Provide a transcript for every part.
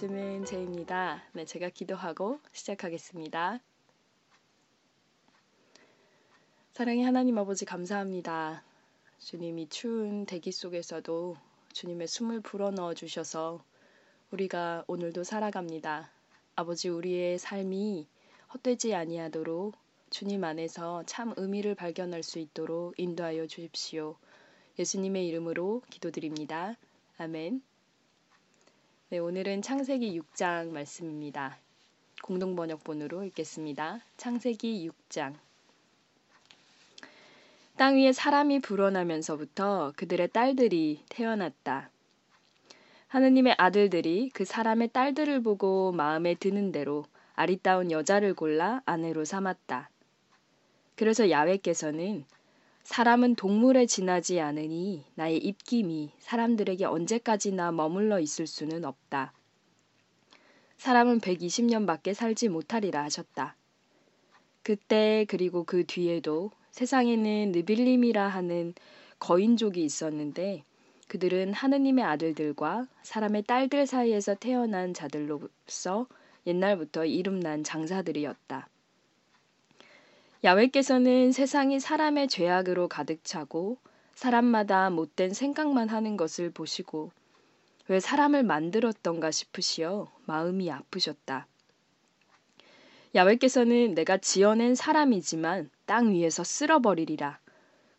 읽어주는 제입니다. 네, 제가 기도하고 시작하겠습니다. 사랑의 하나님 아버지 감사합니다. 주님이 추운 대기 속에서도 주님의 숨을 불어넣어 주셔서 우리가 오늘도 살아갑니다. 아버지 우리의 삶이 헛되지 아니하도록 주님 안에서 참 의미를 발견할 수 있도록 인도하여 주십시오. 예수님의 이름으로 기도드립니다. 아멘. 네, 오늘은 창세기 6장 말씀입니다. 공동 번역본으로 읽겠습니다. 창세기 6장. 땅 위에 사람이 불어나면서부터 그들의 딸들이 태어났다. 하느님의 아들들이 그 사람의 딸들을 보고 마음에 드는 대로 아리따운 여자를 골라 아내로 삼았다. 그래서 야외께서는 사람은 동물에 지나지 않으니 나의 입김이 사람들에게 언제까지나 머물러 있을 수는 없다. 사람은 120년밖에 살지 못하리라 하셨다. 그때 그리고 그 뒤에도 세상에는 느빌림이라 하는 거인족이 있었는데 그들은 하느님의 아들들과 사람의 딸들 사이에서 태어난 자들로서 옛날부터 이름난 장사들이었다. 야외께서는 세상이 사람의 죄악으로 가득 차고 사람마다 못된 생각만 하는 것을 보시고 왜 사람을 만들었던가 싶으시어 마음이 아프셨다. 야외께서는 내가 지어낸 사람이지만 땅 위에서 쓸어버리리라.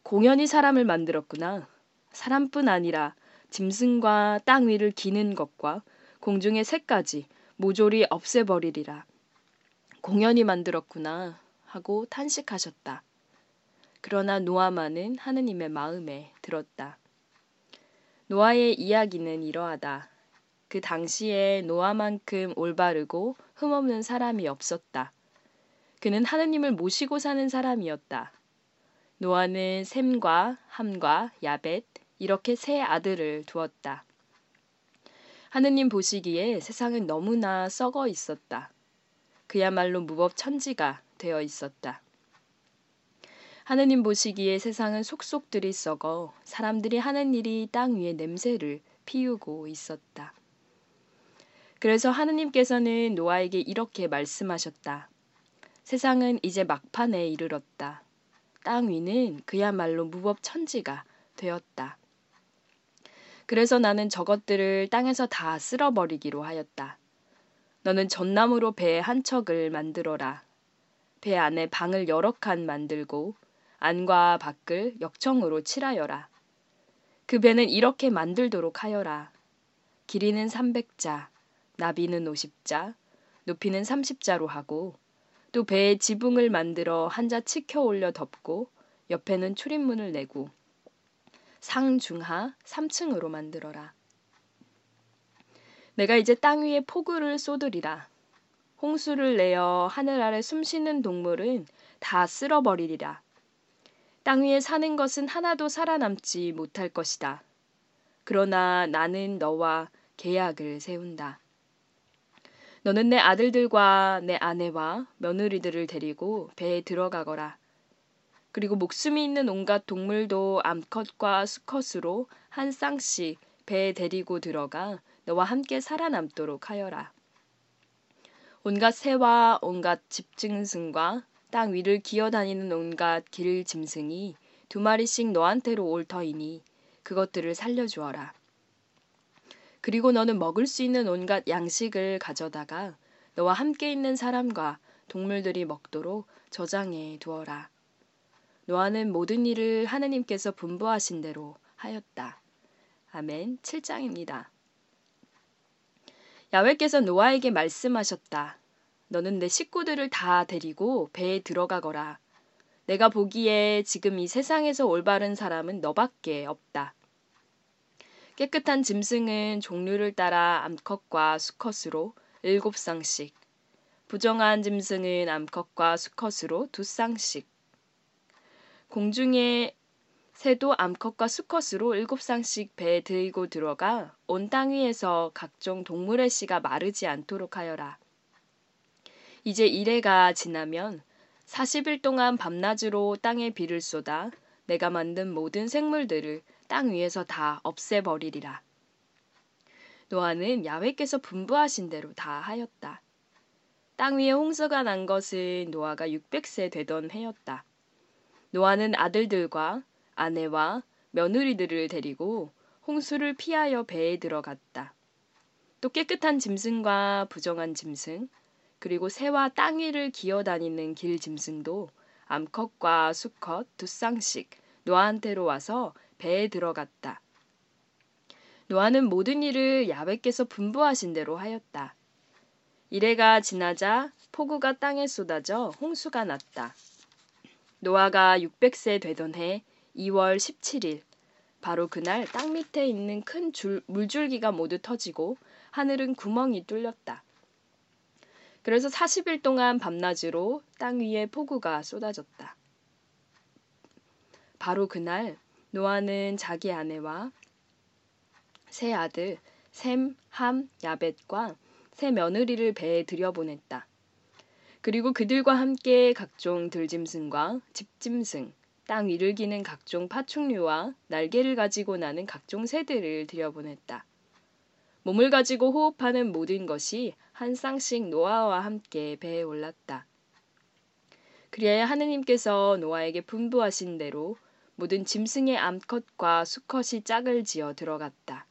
공연히 사람을 만들었구나. 사람뿐 아니라 짐승과 땅 위를 기는 것과 공중의 새까지 모조리 없애버리리라. 공연히 만들었구나. 하고 탄식하셨다. 그러나 노아만은 하느님의 마음에 들었다. 노아의 이야기는 이러하다. 그 당시에 노아만큼 올바르고 흠없는 사람이 없었다. 그는 하느님을 모시고 사는 사람이었다. 노아는 샘과 함과 야벳 이렇게 세 아들을 두었다. 하느님 보시기에 세상은 너무나 썩어 있었다. 그야말로 무법 천지가 되어 있었다. 하느님 보시기에 세상은 속속들이 썩어 사람들이 하는 일이 땅 위에 냄새를 피우고 있었다. 그래서 하느님께서는 노아에게 이렇게 말씀하셨다. 세상은 이제 막판에 이르렀다. 땅 위는 그야말로 무법 천지가 되었다. 그래서 나는 저것들을 땅에서 다 쓸어버리기로 하였다. 너는 전나무로 배 한 척을 만들어라. 배 안에 방을 여러 칸 만들고 안과 밖을 역청으로 칠하여라. 그 배는 이렇게 만들도록 하여라. 길이는 300자, 나비는 50자, 높이는 30자로 하고 또 배에 지붕을 만들어 한자 치켜 올려 덮고 옆에는 출입문을 내고 상중하 3층으로 만들어라. 내가 이제 땅 위에 폭우를 쏟으리라. 홍수를 내어 하늘 아래 숨쉬는 동물은 다 쓸어버리리라. 땅 위에 사는 것은 하나도 살아남지 못할 것이다. 그러나 나는 너와 계약을 세운다. 너는 내 아들들과 내 아내와 며느리들을 데리고 배에 들어가거라. 그리고 목숨이 있는 온갖 동물도 암컷과 수컷으로 한 쌍씩 배에 데리고 들어가 너와 함께 살아남도록 하여라. 온갖 새와 온갖 집짐승과 땅 위를 기어다니는 온갖 길 짐승이 두 마리씩 너한테로 올 터이니 그것들을 살려주어라. 그리고 너는 먹을 수 있는 온갖 양식을 가져다가 너와 함께 있는 사람과 동물들이 먹도록 저장해 두어라. 노아는 모든 일을 하느님께서 분부하신 대로 하였다. 아멘. 7장입니다. 야외께서 노아에게 말씀하셨다. 너는 내 식구들을 다 데리고 배에 들어가거라. 내가 보기에 지금 이 세상에서 올바른 사람은 너밖에 없다. 깨끗한 짐승은 종류를 따라 암컷과 수컷으로 일곱 쌍씩, 부정한 짐승은 암컷과 수컷으로 두 쌍씩, 공중에 새도 암컷과 수컷으로 일곱 쌍씩 배에 들고 들어가 온 땅 위에서 각종 동물의 씨가 마르지 않도록 하여라. 이제 이래가 지나면 40일 동안 밤낮으로 땅에 비를 쏟아 내가 만든 모든 생물들을 땅 위에서 다 없애버리리라. 노아는 야훼께서 분부하신 대로 다 하였다. 땅 위에 홍수가 난 것은 노아가 600세 되던 해였다. 노아는 아들들과 아내와 며느리들을 데리고 홍수를 피하여 배에 들어갔다. 또 깨끗한 짐승과 부정한 짐승, 그리고 새와 땅 위를 기어다니는 길 짐승도 암컷과 수컷 두 쌍씩 노아한테로 와서 배에 들어갔다. 노아는 모든 일을 야훼께서 분부하신 대로 하였다. 이래가 지나자 폭우가 땅에 쏟아져 홍수가 났다. 노아가 600세 되던 해 2월 17일 바로 그날 땅 밑에 있는 큰 줄, 물줄기가 모두 터지고 하늘은 구멍이 뚫렸다. 그래서 40일 동안 밤낮으로 땅 위에 폭우가 쏟아졌다. 바로 그날 노아는 자기 아내와 세 아들 셈, 함, 야벳과 세 며느리를 배에 들여보냈다. 그리고 그들과 함께 각종 들짐승과 집짐승, 땅 위를 기는 각종 파충류와 날개를 가지고 나는 각종 새들을 들여보냈다. 몸을 가지고 호흡하는 모든 것이 한 쌍씩 노아와 함께 배에 올랐다. 그리하여 하느님께서 노아에게 분부하신 대로 모든 짐승의 암컷과 수컷이 짝을 지어 들어갔다.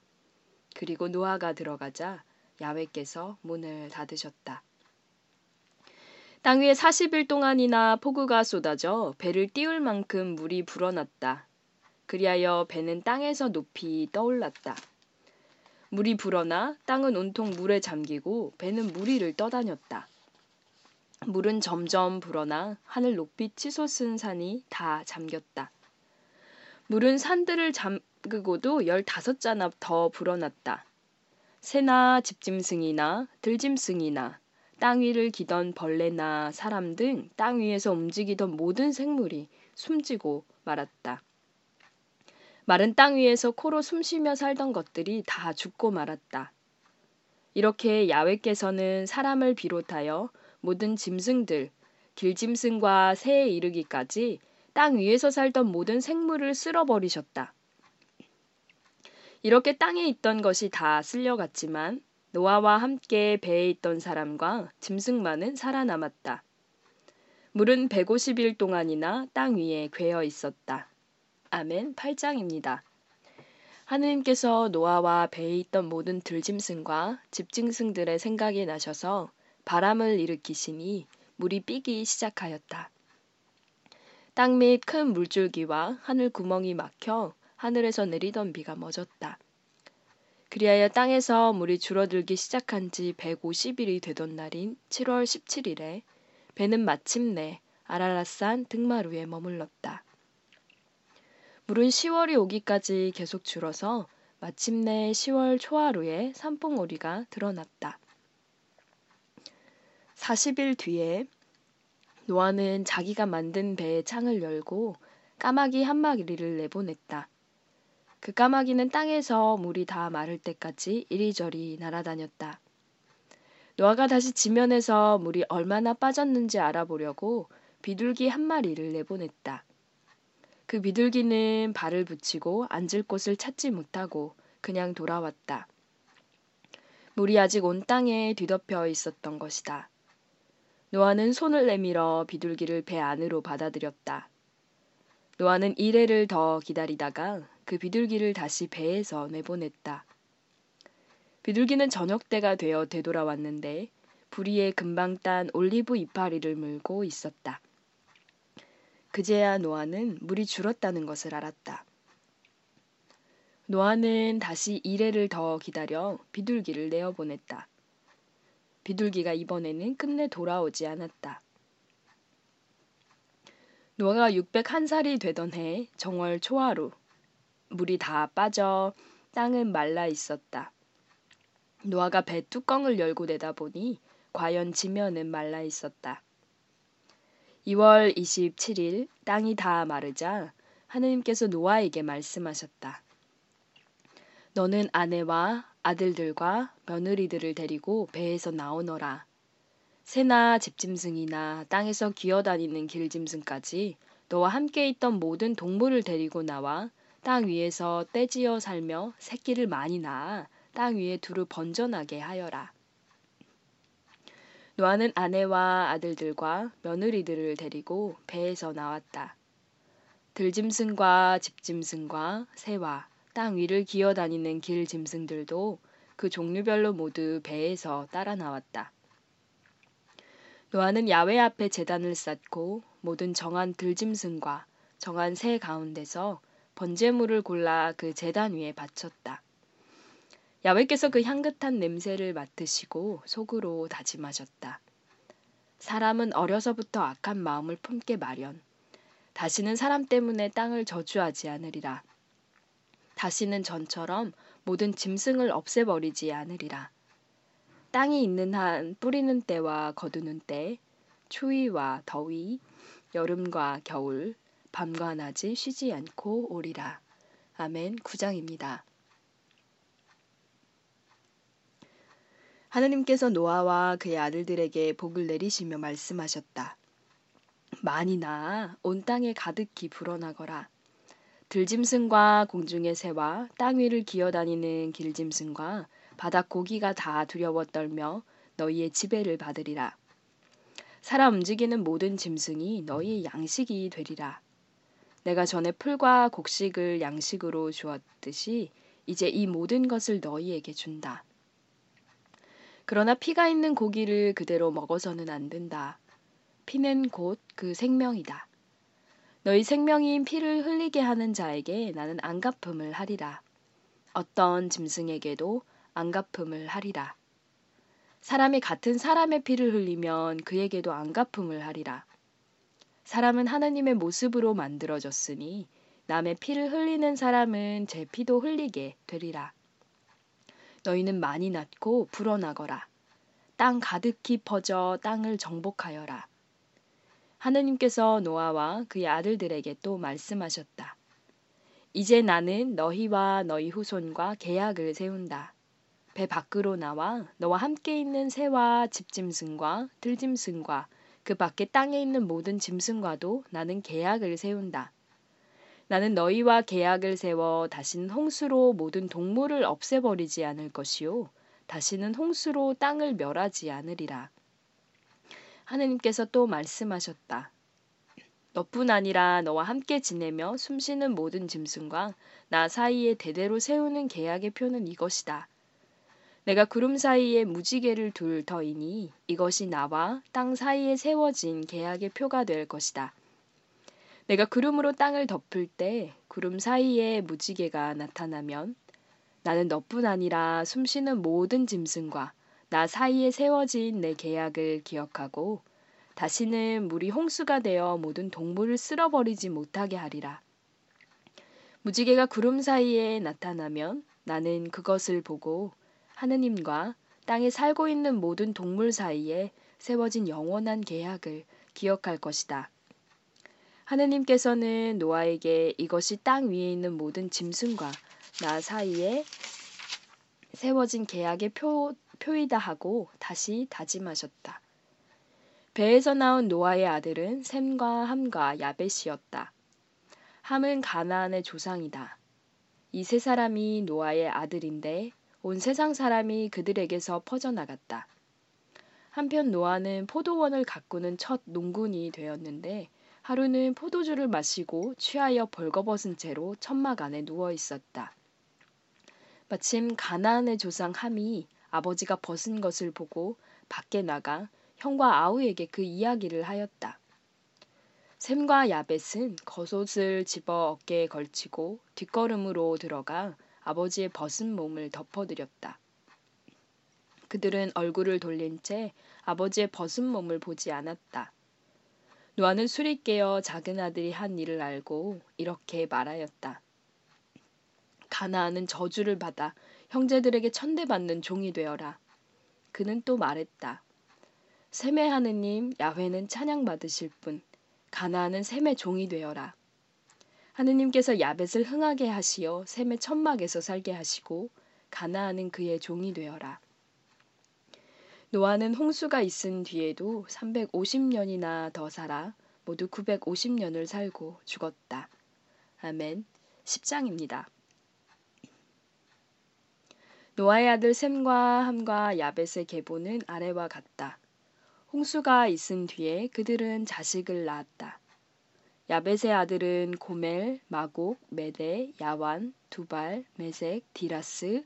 그리고 노아가 들어가자 야훼께서 문을 닫으셨다. 땅 위에 40일 동안이나 폭우가 쏟아져 배를 띄울 만큼 물이 불어났다. 그리하여 배는 땅에서 높이 떠올랐다. 물이 불어나 땅은 온통 물에 잠기고 배는 물 위를 떠다녔다. 물은 점점 불어나 하늘 높이 치솟은 산이 다 잠겼다. 물은 산들을 잠그고도 열다섯 자나 더 불어났다. 새나 집짐승이나 들짐승이나 땅 위를 기던 벌레나 사람 등 땅 위에서 움직이던 모든 생물이 숨지고 말았다. 마른 땅 위에서 코로 숨쉬며 살던 것들이 다 죽고 말았다. 이렇게 야훼께서는 사람을 비롯하여 모든 짐승들, 길짐승과 새에 이르기까지 땅 위에서 살던 모든 생물을 쓸어버리셨다. 이렇게 땅에 있던 것이 다 쓸려갔지만 노아와 함께 배에 있던 사람과 짐승만은 살아남았다. 물은 150일 동안이나 땅 위에 괴어 있었다. 아멘 8장입니다. 하느님께서 노아와 배에 있던 모든 들짐승과 집짐승들의 생각이 나셔서 바람을 일으키시니 물이 삐기 시작하였다. 땅밑큰 물줄기와 하늘 구멍이 막혀 하늘에서 내리던 비가 멎었다. 그리하여 땅에서 물이 줄어들기 시작한 지 150일이 되던 날인 7월 17일에 배는 마침내 아라라산 등마루에 머물렀다. 물은 10월이 오기까지 계속 줄어서 마침내 10월 초하루에 산봉오리가 드러났다. 40일 뒤에 노아는 자기가 만든 배의 창을 열고 까마귀 한 마리를 내보냈다. 그 까마귀는 땅에서 물이 다 마를 때까지 이리저리 날아다녔다. 노아가 다시 지면에서 물이 얼마나 빠졌는지 알아보려고 비둘기 한 마리를 내보냈다. 그 비둘기는 발을 붙이고 앉을 곳을 찾지 못하고 그냥 돌아왔다. 물이 아직 온 땅에 뒤덮여 있었던 것이다. 노아는 손을 내밀어 비둘기를 배 안으로 받아들였다. 노아는 이래를 더 기다리다가 그 비둘기를 다시 배에서 내보냈다. 비둘기는 저녁 때가 되어 되돌아왔는데 부리에 금방 딴 올리브 이파리를 물고 있었다. 그제야 노아는 물이 줄었다는 것을 알았다. 노아는 다시 이래를 더 기다려 비둘기를 내어보냈다. 비둘기가 이번에는 끝내 돌아오지 않았다. 노아가 601살이 되던 해 정월 초하루 물이 다 빠져 땅은 말라 있었다. 노아가 배 뚜껑을 열고 내다보니 과연 지면은 말라 있었다. 2월 27일 땅이 다 마르자 하느님께서 노아에게 말씀하셨다. 너는 아내와 아들들과 며느리들을 데리고 배에서 나오너라. 새나 집짐승이나 땅에서 기어다니는 길짐승까지 너와 함께 있던 모든 동물을 데리고 나와 땅 위에서 떼지어 살며 새끼를 많이 낳아 땅 위에 두루 번전하게 하여라. 노아는 아내와 아들들과 며느리들을 데리고 배에서 나왔다. 들짐승과 집짐승과 새와 땅 위를 기어다니는 길짐승들도 그 종류별로 모두 배에서 따라 나왔다. 노아는 야외 앞에 재단을 쌓고 모든 정한 들짐승과 정한 새 가운데서 번제물을 골라 그 재단 위에 바쳤다. 야외께서 그 향긋한 냄새를 맡으시고 속으로 다짐하셨다. 사람은 어려서부터 악한 마음을 품게 마련. 다시는 사람 때문에 땅을 저주하지 않으리라. 다시는 전처럼 모든 짐승을 없애버리지 않으리라. 땅이 있는 한 뿌리는 때와 거두는 때, 추위와 더위, 여름과 겨울, 밤과 낮이 쉬지 않고 오리라. 아멘 9장입니다. 하느님께서 노아와 그의 아들들에게 복을 내리시며 말씀하셨다. 많이 나아 온 땅에 가득히 불어나거라. 들짐승과 공중의 새와 땅 위를 기어다니는 길짐승과 바닥 고기가 다 두려워 떨며 너희의 지배를 받으리라. 살아 움직이는 모든 짐승이 너희의 양식이 되리라. 내가 전에 풀과 곡식을 양식으로 주었듯이 이제 이 모든 것을 너희에게 준다. 그러나 피가 있는 고기를 그대로 먹어서는 안 된다. 피는 곧 그 생명이다. 너희 생명인 피를 흘리게 하는 자에게 나는 안갚음을 하리라. 어떤 짐승에게도 안갚음을 하리라. 사람이 같은 사람의 피를 흘리면 그에게도 안갚음을 하리라. 사람은 하나님의 모습으로 만들어졌으니 남의 피를 흘리는 사람은 제 피도 흘리게 되리라. 너희는 많이 낳고 불어나거라. 땅 가득히 퍼져 땅을 정복하여라. 하느님께서 노아와 그의 아들들에게 또 말씀하셨다. 이제 나는 너희와 너희 후손과 계약을 세운다. 배 밖으로 나와 너와 함께 있는 새와 집짐승과 들짐승과 그 밖에 땅에 있는 모든 짐승과도 나는 계약을 세운다. 나는 너희와 계약을 세워 다시는 홍수로 모든 동물을 없애버리지 않을 것이요. 다시는 홍수로 땅을 멸하지 않으리라. 하느님께서 또 말씀하셨다. 너뿐 아니라 너와 함께 지내며 숨쉬는 모든 짐승과 나 사이에 대대로 세우는 계약의 표는 이것이다. 내가 구름 사이에 무지개를 둘 터이니 이것이 나와 땅 사이에 세워진 계약의 표가 될 것이다. 내가 구름으로 땅을 덮을 때 구름 사이에 무지개가 나타나면 나는 너뿐 아니라 숨쉬는 모든 짐승과 나 사이에 세워진 내 계약을 기억하고 다시는 물이 홍수가 되어 모든 동물을 쓸어버리지 못하게 하리라. 무지개가 구름 사이에 나타나면 나는 그것을 보고 하느님과 땅에 살고 있는 모든 동물 사이에 세워진 영원한 계약을 기억할 것이다. 하느님께서는 노아에게 이것이 땅 위에 있는 모든 짐승과 나 사이에 세워진 계약의 표, 표이다 하고 다시 다짐하셨다. 배에서 나온 노아의 아들은 샘과 함과 야벳이었다. 함은 가나안의 조상이다. 이 세 사람이 노아의 아들인데 온 세상 사람이 그들에게서 퍼져나갔다. 한편 노아는 포도원을 가꾸는 첫 농군이 되었는데 하루는 포도주를 마시고 취하여 벌거벗은 채로 천막 안에 누워 있었다. 마침 가나안의 조상 함이 아버지가 벗은 것을 보고 밖에 나가 형과 아우에게 그 이야기를 하였다. 샘과 야벳은 겉옷을 집어 어깨에 걸치고 뒷걸음으로 들어가 아버지의 벗은 몸을 덮어드렸다. 그들은 얼굴을 돌린 채 아버지의 벗은 몸을 보지 않았다. 노아는 술이 깨어 작은 아들이 한 일을 알고 이렇게 말하였다. 가나안은 저주를 받아 형제들에게 천대받는 종이 되어라. 그는 또 말했다. 셈의 하느님 야훼는 찬양 받으실 분 가나안은 셈의 종이 되어라. 하느님께서 야벳을 흥하게 하시어 셈의 천막에서 살게 하시고 가나안은 그의 종이 되어라. 노아는 홍수가 있은 뒤에도 350년이나 더 살아 모두 950년을 살고 죽었다. 아멘. 10장입니다. 노아의 아들 셈과 함과 야벳의 계보는 아래와 같다. 홍수가 있은 뒤에 그들은 자식을 낳았다. 야벳의 아들은 고멜, 마곡, 메데, 야완, 두발, 메색, 디라스.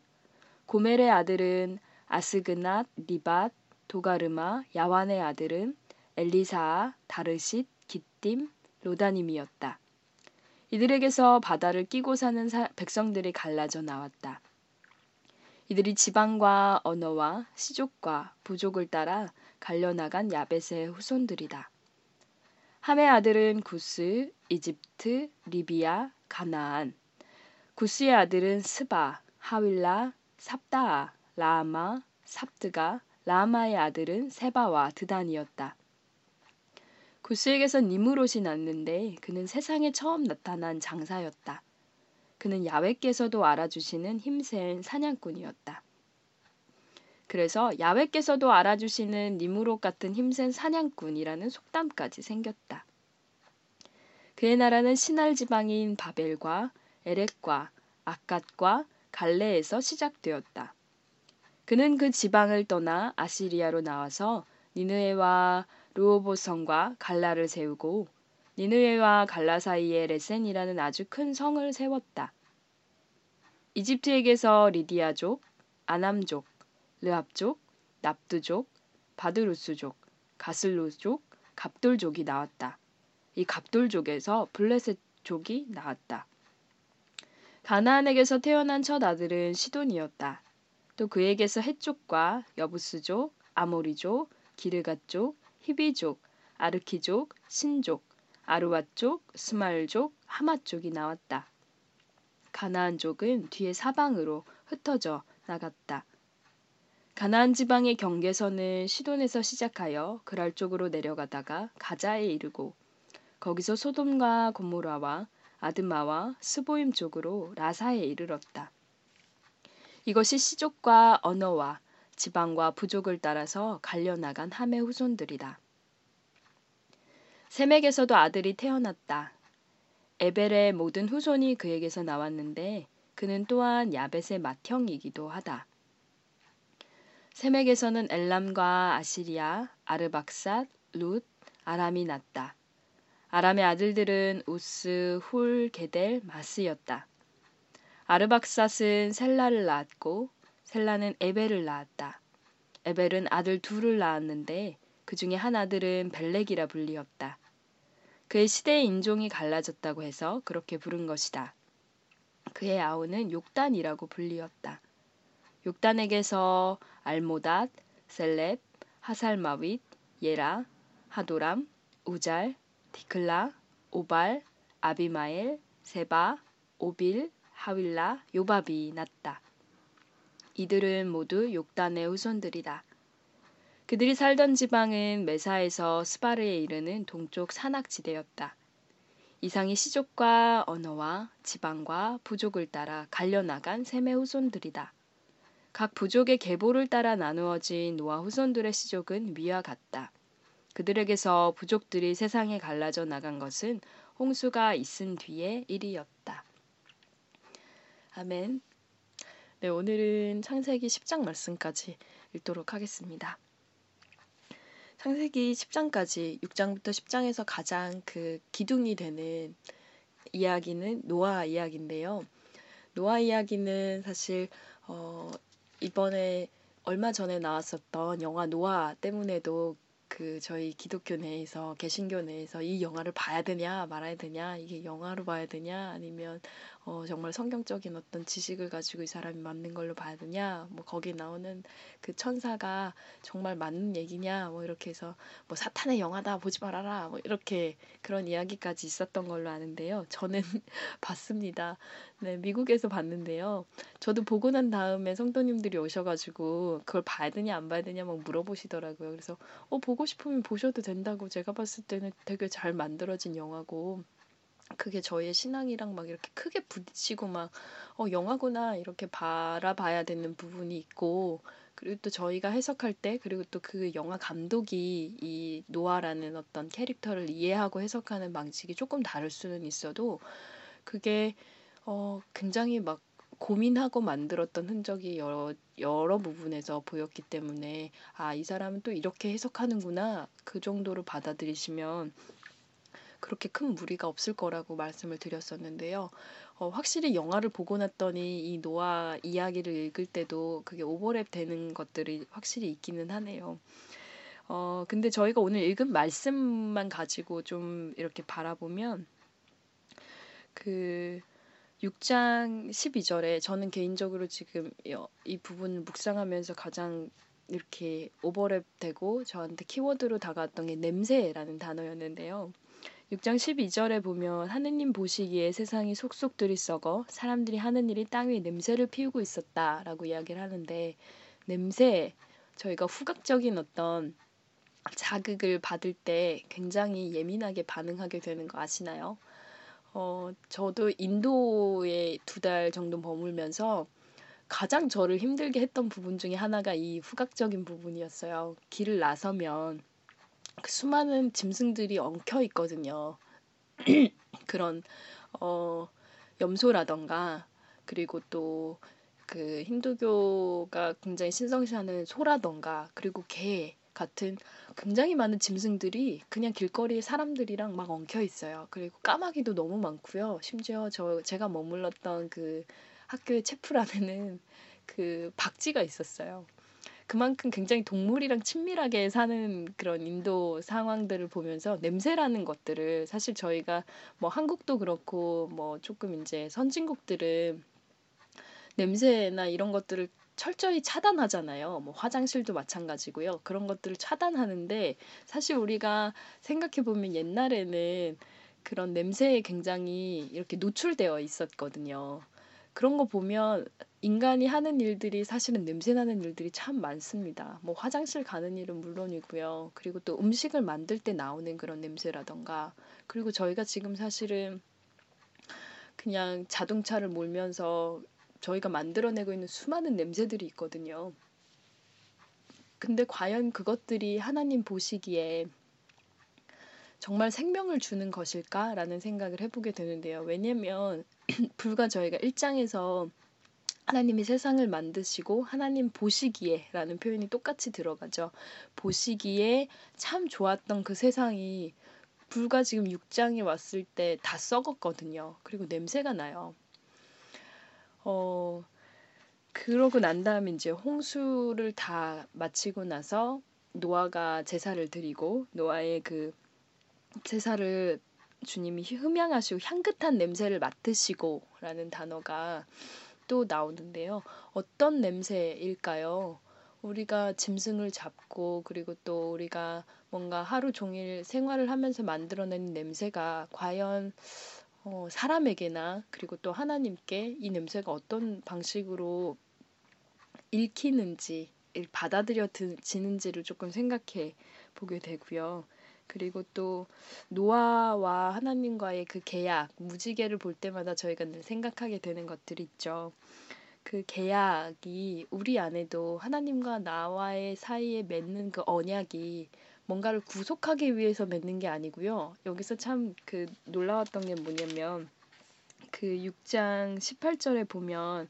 고멜의 아들은 아스그낫, 리밧, 도가르마, 야완의 아들은 엘리사, 다르싯, 기띔, 로다님이었다. 이들에게서 바다를 끼고 사는 사, 백성들이 갈라져 나왔다. 이들이 지방과 언어와 시족과 부족을 따라 갈려나간 야벳의 후손들이다. 함의 아들은 구스, 이집트, 리비아, 가나안. 구스의 아들은 스바, 하윌라, 삽다아, 라아마, 삽드가, 라마의 아들은 세바와 드단이었다. 구스에게서 니무롯이 났는데 그는 세상에 처음 나타난 장사였다. 그는 야외께서도 알아주시는 힘센 사냥꾼이었다. 그래서 야외께서도 알아주시는 니무롯 같은 힘센 사냥꾼이라는 속담까지 생겼다. 그의 나라는 신할 지방인 바벨과 에렉과 아갓과 갈레에서 시작되었다. 그는 그 지방을 떠나 아시리아로 나와서 니느에와 루오보성과 갈라를 세우고 니느웨와 갈라 사이에 레센이라는 아주 큰 성을 세웠다. 이집트에게서 리디아족, 아남족, 르합족, 납두족, 바드루스족, 가슬루족, 갑돌족이 나왔다. 이 갑돌족에서 블레셋족이 나왔다. 가나안에게서 태어난 첫 아들은 시돈이었다. 또 그에게서 헷족과 여부스족, 아모리족, 기르갓족, 히위족, 아르키족, 신족, 아르왓족, 스말족, 하맛족이 나왔다. 가나안족은 뒤에 사방으로 흩어져 나갔다. 가나안 지방의 경계선은 시돈에서 시작하여 그랄 쪽으로 내려가다가 가자에 이르고 거기서 소돔과 고모라와 아드마와 스보임 쪽으로 라사에 이르렀다. 이것이 시족과 언어와 지방과 부족을 따라서 갈려나간 함의 후손들이다. 셈에게서도 아들이 태어났다. 에벨의 모든 후손이 그에게서 나왔는데 그는 또한 야벳의 맏형이기도 하다. 셈에게서는 엘람과 아시리아, 아르박삿, 룻, 아람이 났다. 아람의 아들들은 우스, 훌, 게델, 마스였다. 아르박삿은 셀라를 낳았고 셀라는 에벨을 낳았다. 에벨은 아들 둘을 낳았는데 그 중에 한 아들은 벨렉이라 불리었다. 그의 시대의 인종이 갈라졌다고 해서 그렇게 부른 것이다. 그의 아우는 욕단이라고 불리었다. 욕단에게서 알모닷, 셀렙, 하살마윗, 예라, 하도람, 우잘, 디클라, 오발, 아비마엘, 세바, 오빌, 하윌라, 요밥이 났다. 이들은 모두 욕단의 후손들이다. 그들이 살던 지방은 메사에서 스바르에 이르는 동쪽 산악지대였다. 이상이 시족과 언어와 지방과 부족을 따라 갈려나간 셈의 후손들이다. 각 부족의 계보를 따라 나누어진 노아 후손들의 시족은 위와 같다. 그들에게서 부족들이 세상에 갈라져 나간 것은 홍수가 있은 뒤의 일이었다. 아멘. 네, 오늘은 창세기 10장 말씀까지 읽도록 하겠습니다. 창세기 10장까지 6장부터 10장에서 가장 그 기둥이 되는 이야기는 노아 이야기인데요. 노아 이야기는 사실 어 이번에 얼마 전에 나왔었던 영화 노아 때문에도 그 저희 기독교 내에서 개신교 내에서 이 영화를 봐야 되냐 말아야 되냐 이게 영화로 봐야 되냐 아니면 어 정말 성경적인 어떤 지식을 가지고 이 사람이 맞는 걸로 봐야 되냐 뭐 거기 나오는 그 천사가 정말 맞는 얘기냐 뭐 이렇게 해서 뭐 사탄의 영화다 보지 말아라 뭐 이렇게 그런 이야기까지 있었던 걸로 아는데요. 저는 봤습니다 네, 미국에서 봤는데요. 저도 보고 난 다음에 성도님들이 오셔가지고 그걸 되냐 안 되냐 막 물어보시더라고요. 그래서 어 보고 싶으면 보셔도 된다고 제가 봤을 때는 되게 잘 만들어진 영화고 그게 저의 신앙이랑 막 이렇게 크게 부딪히고 막 어 영화구나 이렇게 바라봐야 되는 부분이 있고 그리고 또 저희가 해석할 때 그리고 또 그 영화 감독이 이 노아라는 어떤 캐릭터를 이해하고 해석하는 방식이 조금 다를 수는 있어도 그게 어 굉장히 막 고민하고 만들었던 흔적이 여러, 여러 부분에서 보였기 때문에 아, 이 사람은 또 이렇게 해석하는구나. 그 정도로 받아들이시면 그렇게 큰 무리가 없을 거라고 말씀을 드렸었는데요. 어, 확실히 영화를 보고 났더니 이 노아 이야기를 읽을 때도 그게 오버랩 되는 것들이 확실히 있기는 하네요. 어, 근데 저희가 오늘 읽은 말씀만 가지고 좀 이렇게 바라보면 그 6장 12절에 저는 개인적으로 지금 이 부분을 묵상하면서 가장 이렇게 오버랩 되고 저한테 키워드로 다가왔던 게 냄새라는 단어였는데요. 6장 12절에 보면 하느님 보시기에 세상이 속속들이 썩어 사람들이 하는 일이 땅 위에 냄새를 피우고 있었다라고 이야기를 하는데 냄새 저희가 후각적인 어떤 자극을 받을 때 굉장히 예민하게 반응하게 되는 거 아시나요? 어, 저도 인도에 두 달 정도 머물면서 가장 저를 힘들게 했던 부분 중에 하나가 이 후각적인 부분이었어요. 길을 나서면 그 수많은 짐승들이 엉켜 있거든요. 그런 어 염소라던가 그리고 또 그 힌두교가 굉장히 신성시하는 소라던가 그리고 개 같은 굉장히 많은 짐승들이 그냥 길거리에 사람들이랑 막 엉켜 있어요. 그리고 까마귀도 너무 많고요. 심지어 저 제가 머물렀던 그 학교의 체프라는 그 박쥐가 있었어요. 그만큼 굉장히 동물이랑 친밀하게 사는 그런 인도 상황들을 보면서 냄새라는 것들을 사실 저희가 뭐 한국도 그렇고 뭐 조금 이제 선진국들은 냄새나 이런 것들을 철저히 차단하잖아요. 뭐 화장실도 마찬가지고요. 그런 것들을 차단하는데 사실 우리가 생각해 보면 옛날에는 그런 냄새에 굉장히 이렇게 노출되어 있었거든요. 그런 거 보면 인간이 하는 일들이 사실은 냄새나는 일들이 참 많습니다. 뭐 화장실 가는 일은 물론이고요. 그리고 또 음식을 만들 때 나오는 그런 냄새라던가. 그리고 저희가 지금 사실은 그냥 자동차를 몰면서 저희가 만들어내고 있는 수많은 냄새들이 있거든요. 근데 과연 그것들이 하나님 보시기에 정말 생명을 주는 것일까라는 생각을 해보게 되는데요. 왜냐면 불과 저희가 1장에서 하나님이 세상을 만드시고 하나님 보시기에 라는 표현이 똑같이 들어가죠. 보시기에 참 좋았던 그 세상이 불과 지금 6장에 왔을 때 다 썩었거든요. 그리고 냄새가 나요. 어, 그러고 난 다음에 이제 홍수를 다 마치고 나서 노아가 제사를 드리고 노아의 그 제사를 주님이 흠양하시고 향긋한 냄새를 맡으시고라는 단어가 또 나오는데요. 어떤 냄새일까요? 우리가 짐승을 잡고 그리고 또 우리가 뭔가 하루 종일 생활을 하면서 만들어낸 냄새가 과연 어, 사람에게나 그리고 또 하나님께 이 냄새가 어떤 방식으로 읽히는지 받아들여지는지를 조금 생각해 보게 되고요. 그리고 또 노아와 하나님과의 그 계약, 무지개를 볼 때마다 저희가 늘 생각하게 되는 것들이 있죠. 그 계약이 우리 안에도 하나님과 나와의 사이에 맺는 그 언약이 뭔가를 구속하기 위해서 맺는 게 아니고요. 여기서 참 그 놀라웠던 게 뭐냐면 그 6장 18절에 보면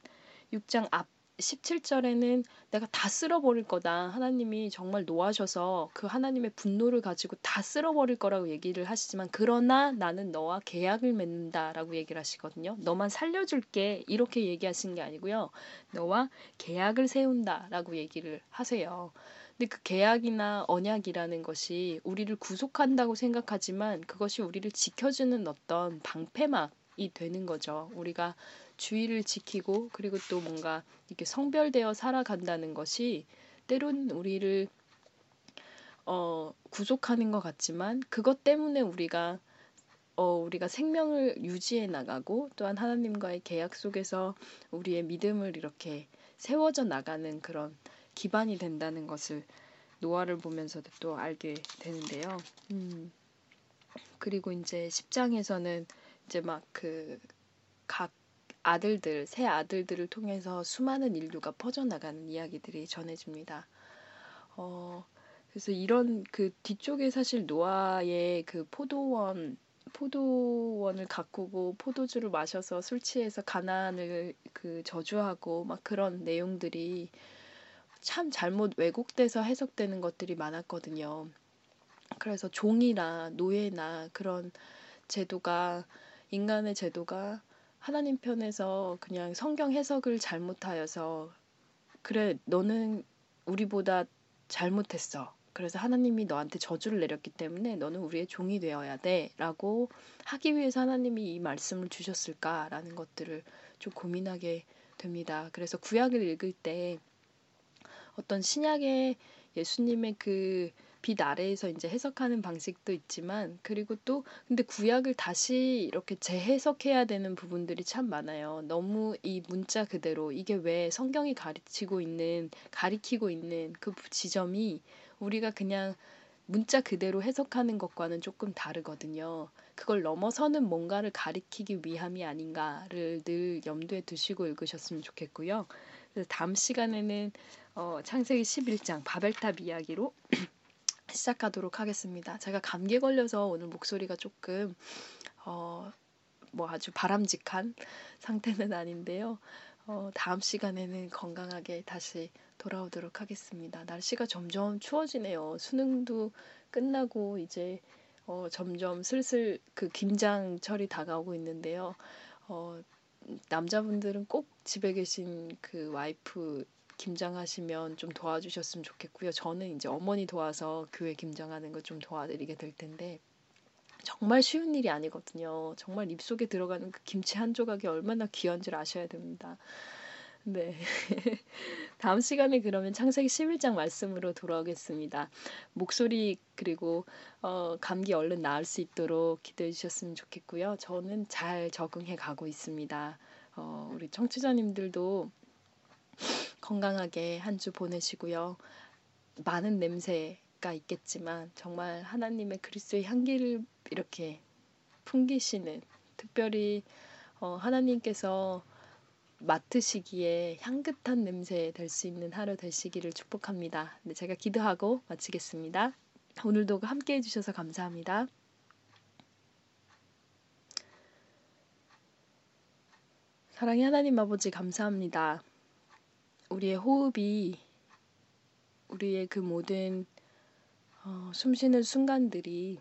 6장 앞 17절에는 내가 다 쓸어버릴 거다. 하나님이 정말 노하셔서 그 하나님의 분노를 가지고 다 쓸어버릴 거라고 얘기를 하시지만 그러나 나는 너와 계약을 맺는다라고 얘기를 하시거든요. 너만 살려줄게 이렇게 얘기하신 게 아니고요. 너와 계약을 세운다라고 얘기를 하세요. 근데 그 계약이나 언약이라는 것이 우리를 구속한다고 생각하지만 그것이 우리를 지켜주는 어떤 방패막이 되는 거죠. 우리가 주의를 지키고 그리고 또 뭔가 이렇게 성별되어 살아간다는 것이 때론 우리를 어, 구속하는 것 같지만 그것 때문에 우리가 어, 우리가 생명을 유지해 나가고 또한 하나님과의 계약 속에서 우리의 믿음을 이렇게 세워져 나가는 그런 기반이 된다는 것을 노아를 보면서도 또 알게 되는데요. 음, 그리고 이제 10장에서는 이제 막 그 각 아들들, 새 아들들을 통해서 수많은 인류가 퍼져나가는 이야기들이 전해집니다. 어, 그래서 이런 그 뒤쪽에 사실 노아의 그 포도원 포도원을 가꾸고 포도주를 마셔서 술 취해서 가난을 그 저주하고 막 그런 내용들이 참 잘못 왜곡돼서 해석되는 것들이 많았거든요. 그래서 종이나 노예나 그런 제도가 인간의 제도가 하나님 편에서 그냥 성경 해석을 잘못하여서 그래 너는 우리보다 잘못했어. 그래서 하나님이 너한테 저주를 내렸기 때문에 너는 우리의 종이 되어야 돼. 라고 하기 위해서 하나님이 이 말씀을 주셨을까라는 것들을 좀 고민하게 됩니다. 그래서 구약을 읽을 때 어떤 신약의 예수님의 그 빛 아래에서 이제 해석하는 방식도 있지만 그리고 또 근데 구약을 다시 이렇게 재해석해야 되는 부분들이 참 많아요. 너무 이 문자 그대로 이게 왜 성경이 가르치고 있는 가리키고 있는 그 지점이 우리가 그냥 문자 그대로 해석하는 것과는 조금 다르거든요. 그걸 넘어서는 뭔가를 가리키기 위함이 아닌가를 늘 염두에 두시고 읽으셨으면 좋겠고요. 그래서 다음 시간에는 어, 창세기 11장 바벨탑 이야기로 시작하도록 하겠습니다. 제가 감기에 걸려서 오늘 목소리가 조금 어, 뭐 아주 바람직한 상태는 아닌데요. 어, 다음 시간에는 건강하게 다시 돌아오도록 하겠습니다. 날씨가 점점 추워지네요. 수능도 끝나고 이제 어, 점점 슬슬 그 김장철이 다가오고 있는데요. 어, 남자분들은 꼭 집에 계신 그 와이프 김장하시면 좀 도와주셨으면 좋겠고요. 저는 이제 어머니 도와서 교회 김장하는 거 좀 도와드리게 될 텐데 정말 쉬운 일이 아니거든요. 정말 입속에 들어가는 그 김치 한 조각이 얼마나 귀한 줄 아셔야 됩니다. 네. 다음 시간에 그러면 창세기 11장 말씀으로 돌아오겠습니다. 목소리 그리고 어, 감기 얼른 나을 수 있도록 기도해 주셨으면 좋겠고요. 저는 잘 적응해 가고 있습니다. 어, 우리 청취자님들도 건강하게 한 주 보내시고요. 많은 냄새가 있겠지만 정말 하나님의 그리스도의 향기를 이렇게 풍기시는 특별히 어, 하나님께서 맡으시기에 향긋한 냄새 될 수 있는 하루 되시기를 축복합니다. 네, 제가 기도하고 마치겠습니다. 오늘도 함께 해주셔서 감사합니다. 사랑의 하나님 아버지 감사합니다. 우리의 호흡이 우리의 그 모든 어, 숨쉬는 순간들이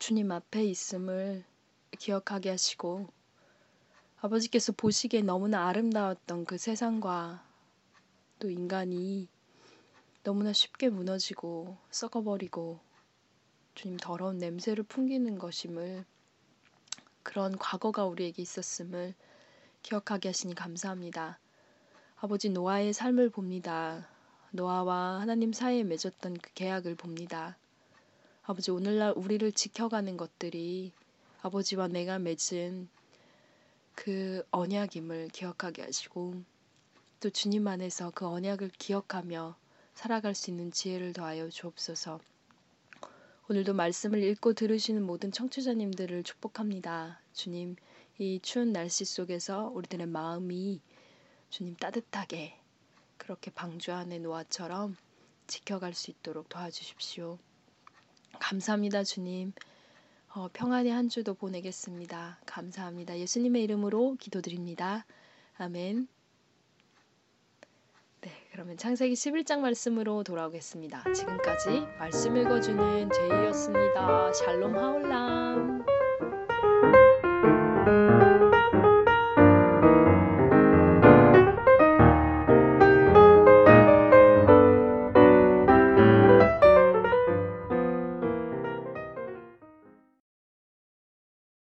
주님 앞에 있음을 기억하게 하시고 아버지께서 보시기에 너무나 아름다웠던 그 세상과 또 인간이 너무나 쉽게 무너지고 썩어버리고 주님 더러운 냄새를 풍기는 것임을 그런 과거가 우리에게 있었음을 기억하게 하시니 감사합니다. 아버지 노아의 삶을 봅니다. 노아와 하나님 사이에 맺었던 그 계약을 봅니다. 아버지 오늘날 우리를 지켜가는 것들이 아버지와 내가 맺은 그 언약임을 기억하게 하시고 또 주님 안에서 그 언약을 기억하며 살아갈 수 있는 지혜를 더하여 주옵소서. 오늘도 말씀을 읽고 들으시는 모든 청취자님들을 축복합니다. 주님, 이 추운 날씨 속에서 우리들의 마음이 주님 따뜻하게 그렇게 방주 안에 노아처럼 지켜갈 수 있도록 도와주십시오. 감사합니다, 주님. 어, 평안의 한 주도 보내겠습니다. 감사합니다. 예수님의 이름으로 기도드립니다. 아멘. 네, 그러면 창세기 11장 말씀으로 돌아오겠습니다. 지금까지 말씀 읽어주는 제이였습니다. 샬롬 하울람.